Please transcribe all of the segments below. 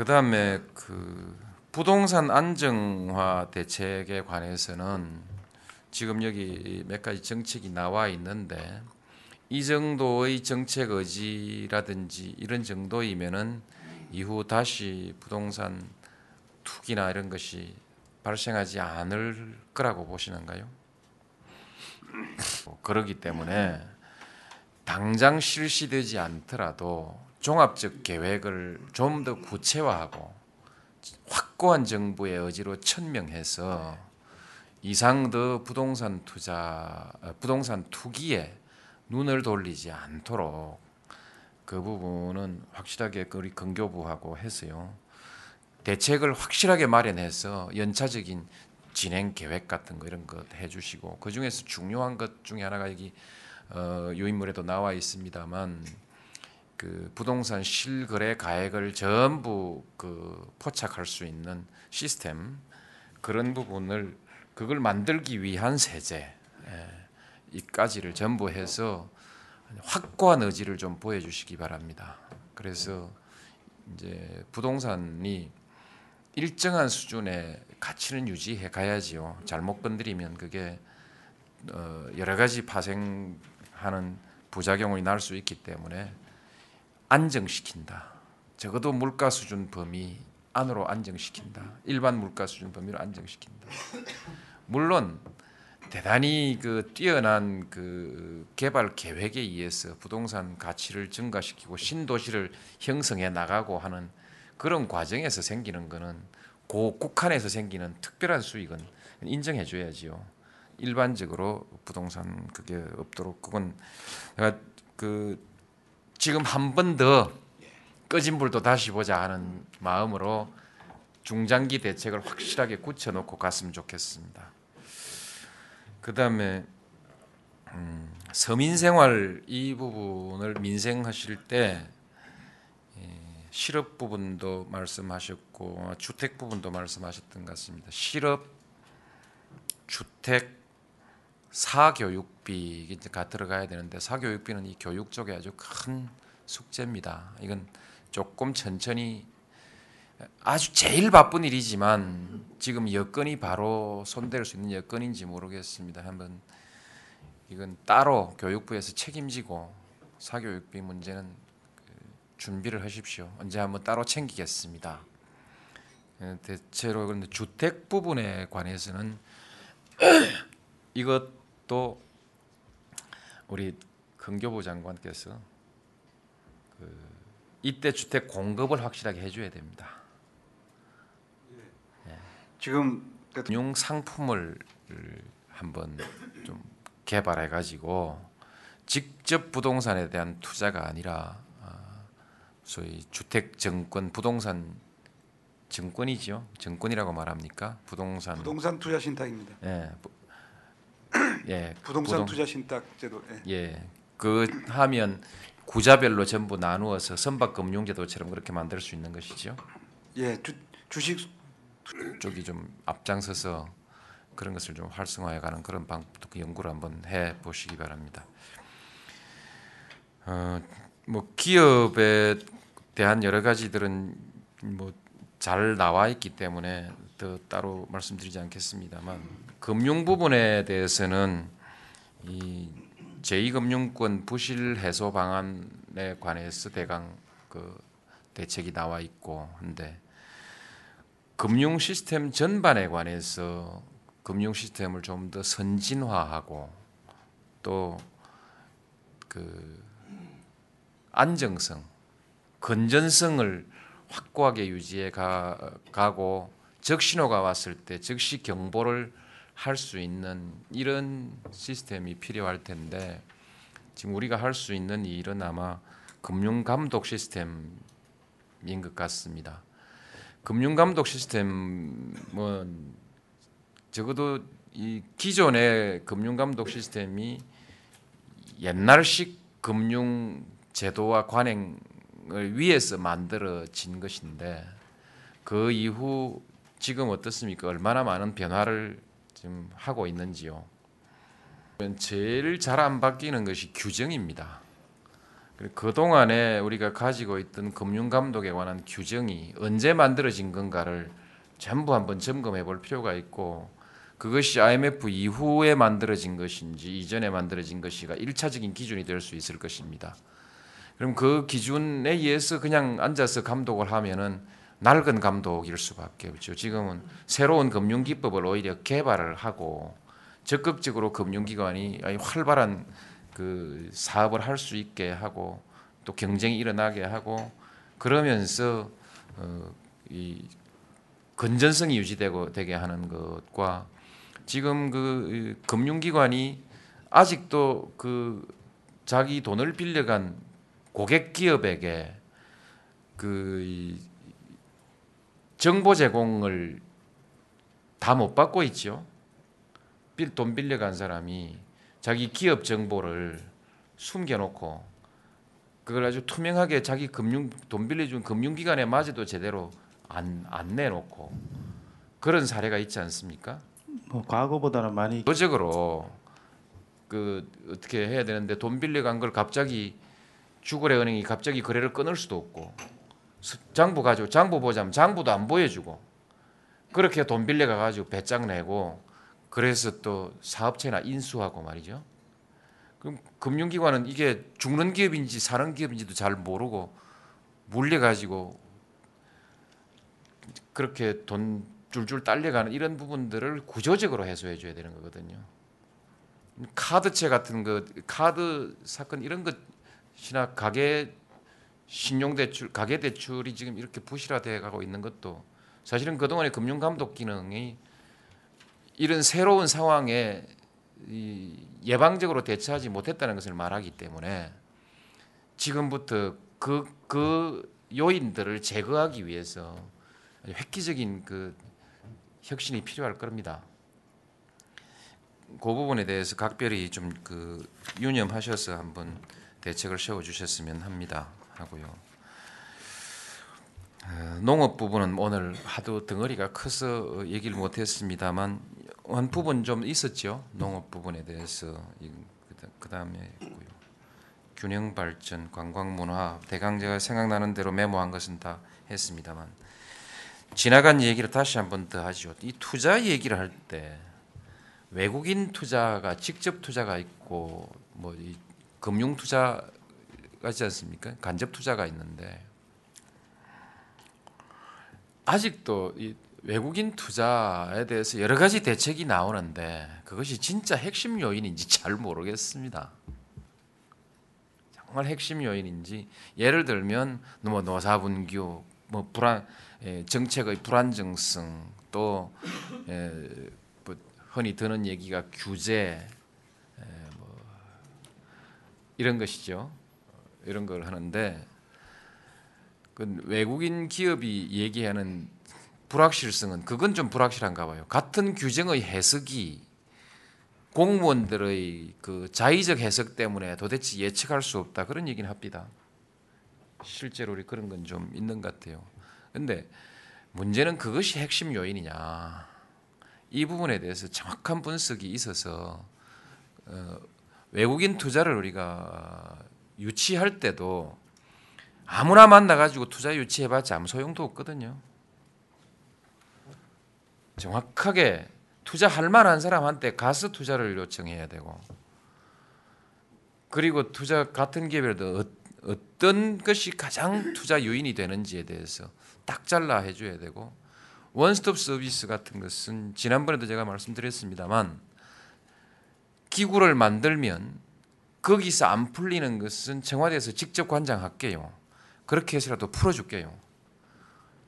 그 다음에 그 부동산 안정화 대책에 관해서는 지금 여기 몇 가지 정책이 나와 있는데 이 정도의 정책 의지라든지 이런 정도이면은 이후 다시 부동산 투기나 이런 것이 발생하지 않을 거라고 보시는가요? 그러기 때문에 당장 실시되지 않더라도 종합적 계획을 좀 더 구체화하고 확고한 정부의 의지로 천명해서 이상 더 부동산 투자 부동산 투기에 눈을 돌리지 않도록 그 부분은 확실하게 우리 근교부하고 해서요. 대책을 확실하게 마련해서 연차적인 진행 계획 같은 거 이런 것 해주시고 그 중에서 중요한 것 중에 하나가 여기 어, 요인물에도 나와 있습니다만 그 부동산 실거래 가액을 전부 그 포착할 수 있는 시스템 그런 부분을 그걸 만들기 위한 세제 예, 이까지를 전부 해서 확고한 의지를 좀 보여주시기 바랍니다. 그래서 이제 부동산이 일정한 수준의 가치는 유지해 가야지요. 잘못 건드리면 그게 어 여러 가지 파생하는 부작용이 날 수 있기 때문에 안정시킨다. 적어도 물가 수준 범위 안으로 안정시킨다. 일반 물가 수준 범위로 안정시킨다. 물론 대단히 그 뛰어난 그 개발 계획에 의해서 부동산 가치를 증가시키고 신도시를 형성해 나가고 하는 그런 과정에서 생기는 거는 고 국한에서 생기는 특별한 수익은 인정해 줘야지요. 일반적으로 부동산 그게 없도록 그건 내가 그 지금 한 번 더 꺼진 불도 다시 보자 하는 마음으로 중장기 대책을 확실하게 굳혀놓고 갔으면 좋겠습니다. 그 다음에 음, 서민생활 이 부분을 민생하실 때 예, 실업 부분도 말씀하셨고 주택 부분도 말씀하셨던 것 같습니다. 실업, 주택, 사교육비가 들어가야 되는데 사교육비는 이 교육 쪽에 아주 큰 숙제입니다. 이건 조금 천천히 아주 제일 바쁜 일이지만 지금 여건이 바로 손댈 수 있는 여건인지 모르겠습니다. 한번 이건 따로 교육부에서 책임지고 사교육비 문제는 그 준비를 하십시오. 언제 한번 따로 챙기겠습니다. 예, 대체로 그런데 주택 부분에 관해서는 이것 도 우리 근교부 장관께서 그 이때 주택 공급을 확실하게 해줘야 됩니다. 지금 금융 상품을 한번 좀 개발해 가지고 직접 부동산에 대한 투자가 아니라 아, 소위 주택 정권 부동산 정권이죠. 정권이라고 말합니까? 부동산 부동산 투자 신탁입니다. 예. 부- 예. 부동산 부동- 투자 신탁 제도. 예. 예. 그 하면 구자별로 전부 나누어서 선박 금융 제도처럼 그렇게 만들 수 있는 것이죠. 예, 주, 주식 쪽이 좀 앞장서서 그런 것을 좀 활성화해 가는 그런 방법도 그 연구를 한번 해 보시기 바랍니다. 어, 뭐 기업에 대한 여러 가지들은 뭐 잘 나와 있기 때문에 더 따로 말씀드리지 않겠습니다만 금융 부분에 대해서는 이 제2금융권 부실 해소 방안에 관해서 대강 그 대책이 나와 있고 한데 금융 시스템 전반에 관해서 금융 시스템을 좀 더 선진화하고 또 그 안정성, 건전성을 확고하게 유지해 가, 가고 적신호가 왔을 때 즉시 경보를 할 수 있는 이런 시스템이 필요할 텐데 지금 우리가 할 수 있는 일은 아마 금융 감독 시스템 시스템인 것 같습니다. 금융 감독 시스템은 적어도 이 기존의 금융 감독 시스템이 옛날식 금융 제도와 관행을 위해서 만들어진 것인데 그 이후 지금 어떻습니까? 얼마나 많은 변화를 지금 하고 있는지요. 제일 잘 안 바뀌는 것이 규정입니다. 그 동안에 우리가 가지고 있던 금융 감독에 관한 규정이 언제 만들어진 건가를 전부 한번 점검해 볼 필요가 있고 그것이 IMF 이후에 만들어진 것인지 이전에 만들어진 것이가 일차적인 기준이 될 수 있을 것입니다. 그럼 그 기준에 의해서 그냥 앉아서 감독을 하면은 낡은 감독일 수밖에 없죠. 지금은 새로운 금융 기법을 오히려 개발을 하고 적극적으로 금융기관이 활발한 그 사업을 할 수 있게 하고 또 경쟁이 일어나게 하고 그러면서 어, 이 건전성이 유지되고 되게 하는 것과 지금 그 금융기관이 아직도 그 자기 돈을 빌려간 고객 기업에게 그 정보 제공을 다 못 받고 있죠. 돈 빌려간 사람이 자기 기업 정보를 숨겨놓고 그걸 아주 투명하게 자기 금융 돈 빌려준 금융기관에 마저도 제대로 안, 안 내놓고 그런 사례가 있지 않습니까? 뭐 과거보다는 많이 도적으로 그 어떻게 해야 되는데 돈 빌려간 걸 갑자기 주거래 은행이 갑자기 거래를 끊을 수도 없고 장부 가지고 장부 보자면 장부도 안 보여주고 그렇게 돈 빌려가 가지고 배짱 내고 그래서 또 사업체나 인수하고 말이죠. 그럼 금융기관은 이게 죽는 기업인지 사는 기업인지도 잘 모르고 물려 가지고 그렇게 돈 줄줄 딸려가는 이런 부분들을 구조적으로 해소해 줘야 되는 거거든요. 카드채 같은 거 카드 사건 이런 것이나 가계 신용대출, 가계대출이 지금 이렇게 부실화되어 가고 있는 것도 사실은 그동안의 금융감독 기능이 이런 새로운 상황에 예방적으로 대처하지 못했다는 것을 말하기 때문에 지금부터 그, 그 요인들을 제거하기 위해서 획기적인 그 혁신이 필요할 겁니다. 그 부분에 대해서 각별히 좀 그 유념하셔서 한번 대책을 세워 주셨으면 합니다. 하고요. 어, 농업 부분은 오늘 하도 덩어리가 커서 얘기를 못했습니다만 한 부분 좀 있었죠. 농업 부분에 대해서 그 다음에 있고요. 균형 발전, 관광 문화, 대강 제가 생각나는 대로 메모한 것은 다 했습니다만 지나간 얘기를 다시 한 번 더 하죠. 이 투자 얘기를 할 때 외국인 투자가 직접 투자가 있고 뭐 금융 투자 가 있지 않습니까? 간접 투자가 있는데 아직도 이 외국인 투자에 대해서 여러 가지 대책이 나오는데 그것이 진짜 핵심 요인인지 잘 모르겠습니다. 정말 핵심 요인인지 예를 들면 뭐 노사분규, 뭐 불안 예, 정책의 불안정성 또 예, 뭐 흔히 드는 얘기가 규제 예, 뭐 이런 것이죠. 이런 걸 하는데 그 외국인 기업이 얘기하는 불확실성은 그건 좀 불확실한가 봐요. 같은 규정의 해석이 공무원들의 그 자의적 해석 때문에 도대체 예측할 수 없다 그런 얘기는 합니다. 실제로 우리 그런 건 좀 있는 것 같아요. 근데 문제는 그것이 핵심 요인이냐. 이 부분에 대해서 정확한 분석이 있어서 어, 외국인 투자를 우리가 유치할 때도 아무나 만나가지고 투자 유치해봤자 아무 소용도 없거든요. 정확하게 투자할 만한 사람한테 가서 투자를 요청해야 되고 그리고 투자 같은 기업에도 어떤 것이 가장 투자 요인이 되는지에 대해서 딱 잘라 해줘야 되고 원스톱 서비스 같은 것은 지난번에도 제가 말씀드렸습니다만 기구를 만들면 거기서 안 풀리는 것은 청와대에서 직접 관장할게요. 그렇게 해서라도 풀어줄게요.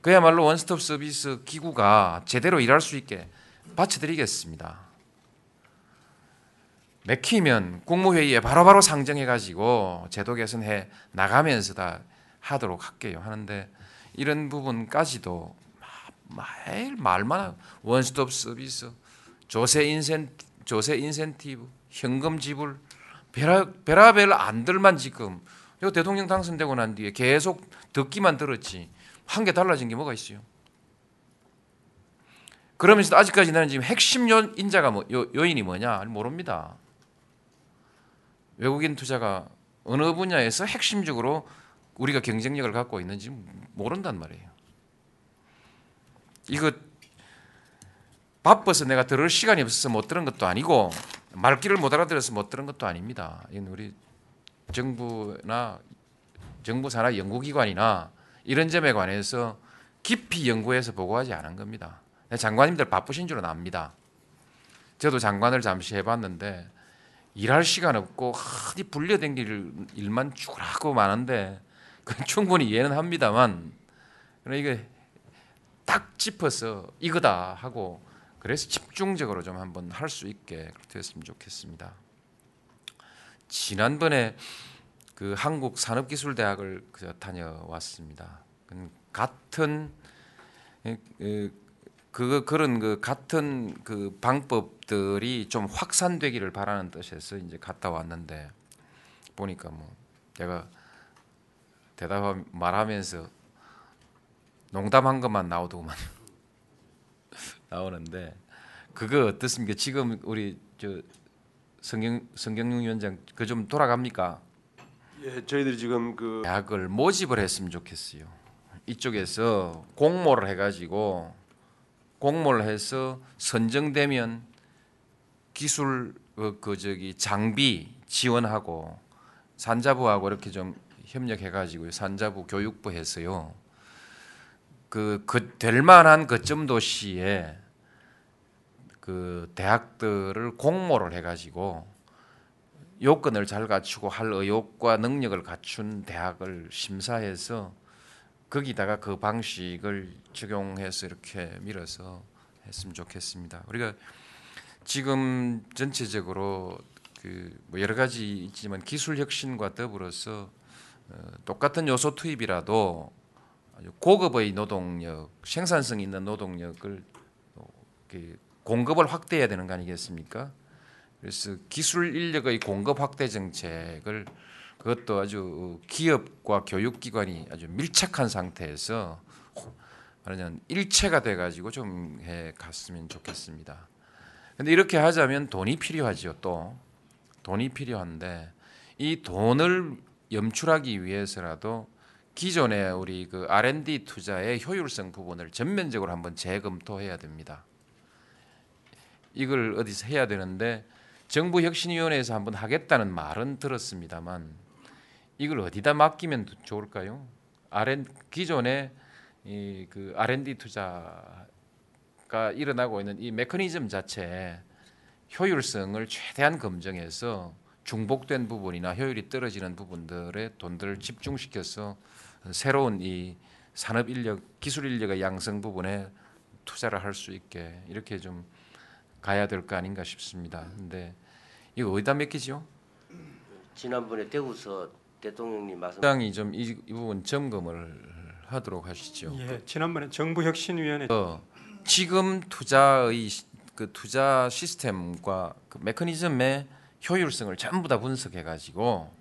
그야말로 원스톱 서비스 기구가 제대로 일할 수 있게 받쳐드리겠습니다. 맥히면 국무회의에 바로바로 상정해가지고 제도 개선해 나가면서 다 하도록 할게요. 하는데 이런 부분까지도 마- 매일 말만 원스톱 서비스, 조세 인센 조세 인센티브, 현금 지불, 베라, 베라벨 안들만 지금 요 대통령 당선되고 난 뒤에 계속 듣기만 들었지 한개 달라진 게 뭐가 있어요? 그러면서 아직까지 나는 지금 핵심 요, 인자가 뭐, 요, 요인이 뭐냐 모릅니다. 외국인 투자가 어느 분야에서 핵심적으로 우리가 경쟁력을 갖고 있는지 모른단 말이에요. 이거 바빠서 내가 들을 시간이 없어서 못 들은 것도 아니고 말귀를 못 알아들어서 못 들은 것도 아닙니다. 이건 우리 정부나 정부 산하 연구기관이나 이런 점에 관해서 깊이 연구해서 보고하지 않은 겁니다. 장관님들 바쁘신 줄은 압니다. 저도 장관을 잠시 해봤는데 일할 시간 없고 어디 불려댕길 일만 쭈그라고 많은데 그건 충분히 이해는 합니다만 그러나 이게 딱 짚어서 이거다 하고 그래서 집중적으로 좀 한번 할 수 있게 됐으면 좋겠습니다. 지난번에 그 한국 산업기술대학을 그 다녀왔습니다. 그 같은 그 그런 그 같은 그 방법들이 좀 확산되기를 바라는 뜻에서 이제 갔다 왔는데 보니까 뭐 제가 대답 말하면서 농담한 것만 나오더구만 나오는데 그거 어떻습니까? 지금 우리 저 성경 성경용 위원장 그 좀 돌아갑니까? 예, 저희들이 지금 그 대학을 모집을 했으면 좋겠어요. 이쪽에서 공모를 해가지고 공모를 해서 선정되면 기술 그, 그 저기 장비 지원하고 산자부하고 이렇게 좀 협력해가지고 산자부 교육부 해서요. 그, 그 될 만한 거점 도시에 그 대학들을 공모를 해가지고 요건을 잘 갖추고 할 의욕과 능력을 갖춘 대학을 심사해서 거기다가 그 방식을 적용해서 이렇게 밀어서 했으면 좋겠습니다. 우리가 지금 전체적으로 그 뭐 여러 가지 있지만 기술 혁신과 더불어서 어, 똑같은 요소 투입이라도 고급의 노동력, 생산성 있는 노동력을 어, 그 공급을 확대해야 되는 거 아니겠습니까? 그래서 기술 인력의 공급 확대 정책을 그것도 아주 기업과 교육기관이 아주 밀착한 상태에서 말하자면 일체가 돼가지고 좀 해 갔으면 좋겠습니다. 근데 이렇게 하자면 돈이 필요하지요. 또 돈이 필요한데 이 돈을 염출하기 위해서라도 기존의 우리 그 R&D 투자의 효율성 부분을 전면적으로 한번 재검토해야 됩니다. 이걸 어디서 해야 되는데 정부 혁신위원회에서 한번 하겠다는 말은 들었습니다만 이걸 어디다 맡기면 좋을까요? R 기존의 이그 R&D 투자가 일어나고 있는 이 메커니즘 자체에 효율성을 최대한 검증해서 중복된 부분이나 효율이 떨어지는 부분들에 돈들을 집중시켜서 새로운 이 산업 인력, 기술 인력의 양성 부분에 투자를 할 수 있게 이렇게 좀 가야 될 거 아닌가 싶습니다. 근데 이거 어디다 맡기죠? 지난번에 대구서 대통령님 말씀 당이 좀 이 부분 점검을 하도록 하시죠. 예, 지난번에 정부 혁신위원회 어, 지금 투자의 시- 그 투자 시스템과 그 메커니즘의 효율성을 전부 다 분석해 가지고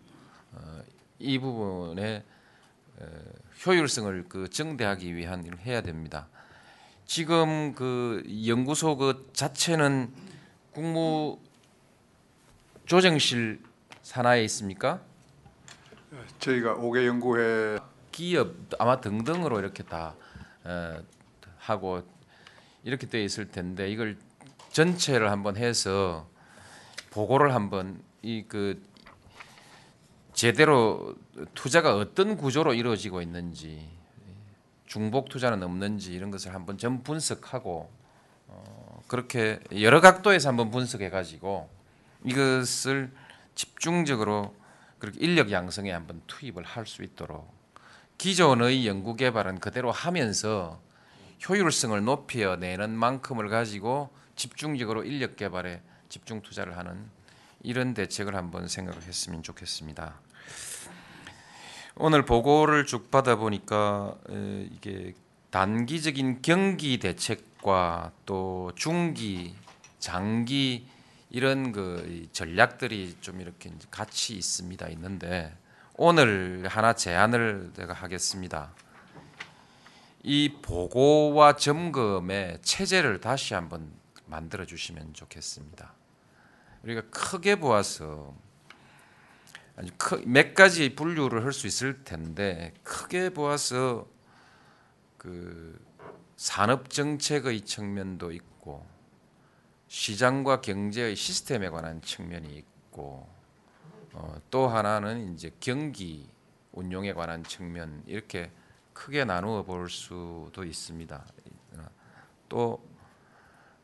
어, 이 부분에 어, 효율성을 그 증대하기 위한 일을 해야 됩니다. 지금 그 연구소 그 자체는 국무 조정실 산하에 있습니까? 저희가 5개 연구회 기업 아마 등등으로 이렇게 다 어, 하고 이렇게 돼 있을 텐데 이걸 전체를 한번 해서 보고를 한번 이 그 제대로 투자가 어떤 구조로 이루어지고 있는지 중복 투자는 없는지 이런 것을 한번 전 분석하고 어, 그렇게 여러 각도에서 한번 분석해 가지고 이것을 집중적으로 그렇게 인력 양성에 한번 투입을 할 수 있도록 기존의 연구 개발은 그대로 하면서 효율성을 높여 내는 만큼을 가지고 집중적으로 인력 개발에 집중 투자를 하는 이런 대책을 한번 생각을 했으면 좋겠습니다. 오늘 보고를 쭉 받아 보니까 에, 이게 단기적인 경기 대책과 또 중기, 장기 이런 그이 전략들이 좀 이렇게 같이 있습니다. 있는데 오늘 하나 제안을 제가 하겠습니다. 이 보고와 점검의 체제를 다시 한번 만들어 주시면 좋겠습니다. 우리가 크게 보아서 아주 크- 몇 가지 분류를 할 수 있을 텐데 크게 보아서 그 산업 정책의 측면도 있고 시장과 경제의 시스템에 관한 측면이 있고 어, 또 하나는 이제 경기 운용에 관한 측면 이렇게 크게 나누어 볼 수도 있습니다. 어, 또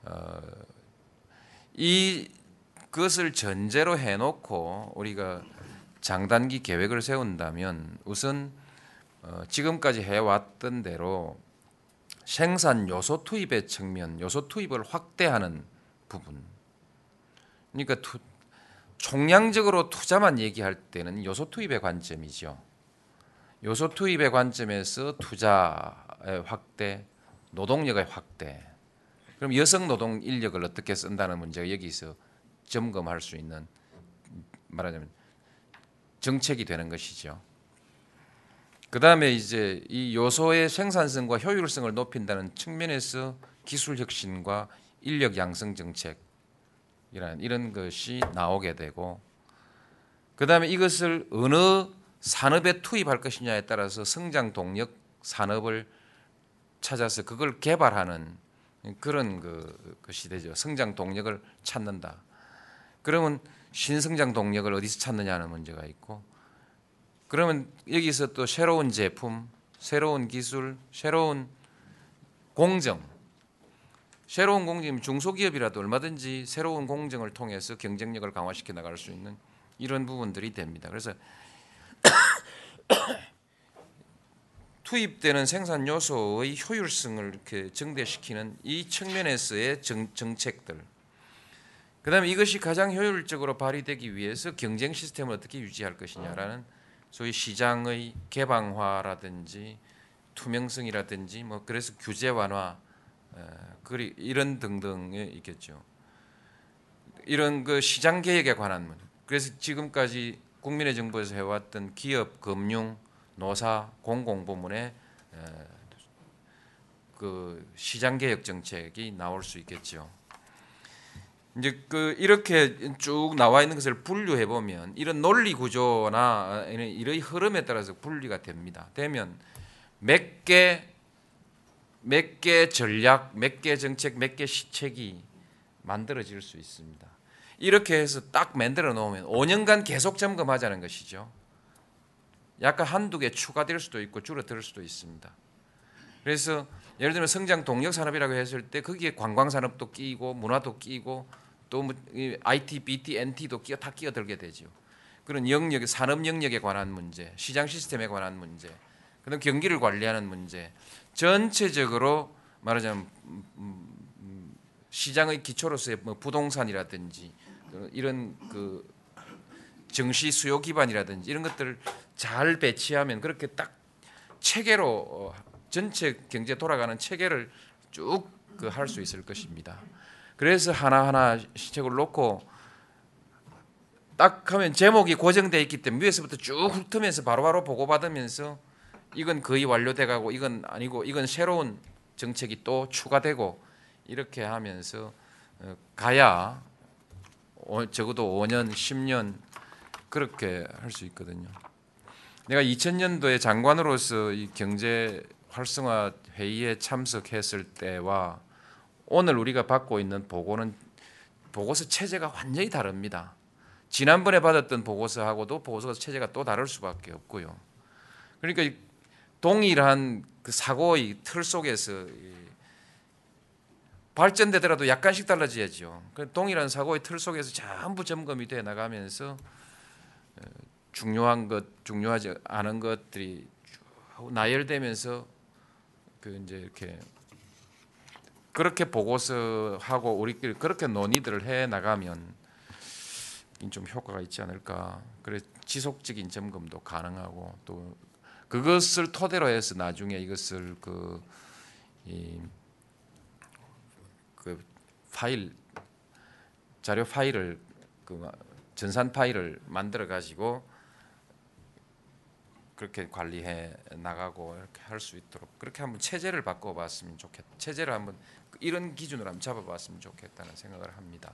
어, 이 그것을 전제로 해놓고 우리가 장단기 계획을 세운다면 우선 어, 지금까지 해왔던 대로 생산 요소 투입의 측면, 요소 투입을 확대하는 부분. 그러니까 투, 총량적으로 투자만 얘기할 때는 요소 투입의 관점이죠. 요소 투입의 관점에서 투자의 확대, 노동력의 확대. 그럼 여성 노동 인력을 어떻게 쓴다는 문제가 여기서 점검할 수 있는 말하자면 정책이 되는 것이죠. 그 다음에 이제 이 요소의 생산성과 효율성을 높인다는 측면에서 기술 혁신과 인력 양성 정책이라는 이런 것이 나오게 되고 그 다음에 이것을 어느 산업에 투입할 것이냐에 따라서 성장 동력 산업을 찾아서 그걸 개발하는 그런 그 것이 되죠. 성장 동력을 찾는다. 그러면 신성장 동력을 어디서 찾느냐는 문제가 있고 그러면 여기서 또 새로운 제품, 새로운 기술, 새로운 공정, 새로운 공정 중소기업이라도 얼마든지 새로운 공정을 통해서 경쟁력을 강화시켜 나갈 수 있는 이런 부분들이 됩니다. 그래서 투입되는 생산 요소의 효율성을 이렇게 증대시키는 이 측면에서의 정, 정책들. 그다음에 이것이 가장 효율적으로 발휘되기 위해서 경쟁 시스템을 어떻게 유지할 것이냐라는 소위 시장의 개방화라든지 투명성이라든지 뭐 그래서 규제 완화 에, 그리 이런 등등에 있겠죠. 이런 그 시장 개혁에 관한 문. 그래서 지금까지 국민의 정부에서 해왔던 기업, 금융, 노사, 공공 부문의 에, 그 시장 개혁 정책이 나올 수 있겠죠. 이제 그 이렇게 쭉 나와 있는 것을 분류해 보면 이런 논리 구조나 이런 흐름에 따라서 분리가 됩니다. 되면 몇 개 몇 개 전략, 몇 개 정책, 몇 개 시책이 만들어질 수 있습니다. 이렇게 해서 딱 만들어 놓으면 5년간 계속 점검하자는 것이죠. 약간 한두 개 추가될 수도 있고 줄어들 수도 있습니다. 그래서 예를 들면 성장 동력 산업이라고 했을 때 거기에 관광 산업도 끼고 문화도 끼고 또뭐 IT, BT, NT도 끼어 다 끼어들게 되죠. 그런 영역, 산업 영역에 관한 문제, 시장 시스템에 관한 문제, 그다음 경기를 관리하는 문제, 전체적으로 말하자면 음, 음, 시장의 기초로서의 뭐 부동산이라든지 이런 그 정시 수요 기반이라든지 이런 것들을 잘 배치하면 그렇게 딱 체계로 어, 전체 경제 돌아가는 체계를 쭉그 있을 것입니다. 그래서 하나하나 시책을 놓고 딱 하면 제목이 고정돼 있기 때문에 위에서부터 쭉 훑으면서 바로바로 보고받으면서 이건 거의 완료돼 가고 이건 아니고 이건 새로운 정책이 또 추가되고 이렇게 하면서 어, 가야 어, 적어도 5년, 10년 그렇게 할 수 있거든요. 내가 2000년도에 장관으로서 이 경제 활성화 회의에 참석했을 때와 오늘 우리가 받고 있는 보고는 보고서 체제가 완전히 다릅니다. 지난번에 받았던 보고서하고도 보고서 체제가 또 다를 수밖에 없고요. 그러니까 이 동일한 그 사고의 틀 속에서 이 발전되더라도 약간씩 달라져야죠. 그 동일한 사고의 틀 속에서 전부 점검이 돼 나가면서 어, 중요한 것, 중요하지 않은 것들이 쭉 나열되면서 그 이제 이렇게 그렇게 보고서하고 우리끼리 그렇게 논의들을 해 나가면 좀 효과가 있지 않을까. 그래 지속적인 점검도 가능하고 또 그것을 토대로 해서 나중에 이것을 그, 이, 그 파일 자료 파일을 그 전산 파일을 만들어 가지고 그렇게 관리해 나가고 이렇게 할 수 있도록 그렇게 한번 체제를 바꿔봤으면 좋겠. 체제를 한번 이런 기준으로 한번 잡아봤으면 좋겠다는 생각을 합니다.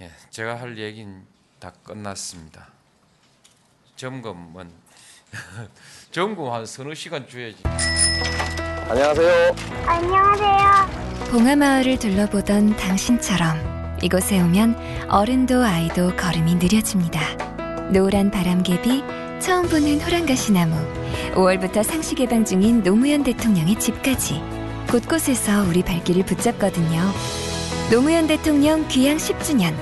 예, 제가 할 얘기는 다 끝났습니다. 점검은 점검 한 서너 시간 줘야지. 안녕하세요. 봉하마을을 둘러보던 당신처럼 이곳에 오면 어른도 아이도 걸음이 느려집니다. 노란 바람개비, 처음 보는 호랑가시나무, 5월부터 상시 개방 중인 노무현 대통령의 집까지 곳곳에서 우리 발길을 붙잡거든요. 노무현 대통령 귀향 10주년,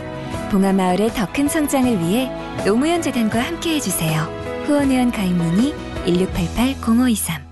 봉하마을의 더 큰 성장을 위해 노무현 재단과 함께 해 주세요. 후원회원 가입 문의 1688-0523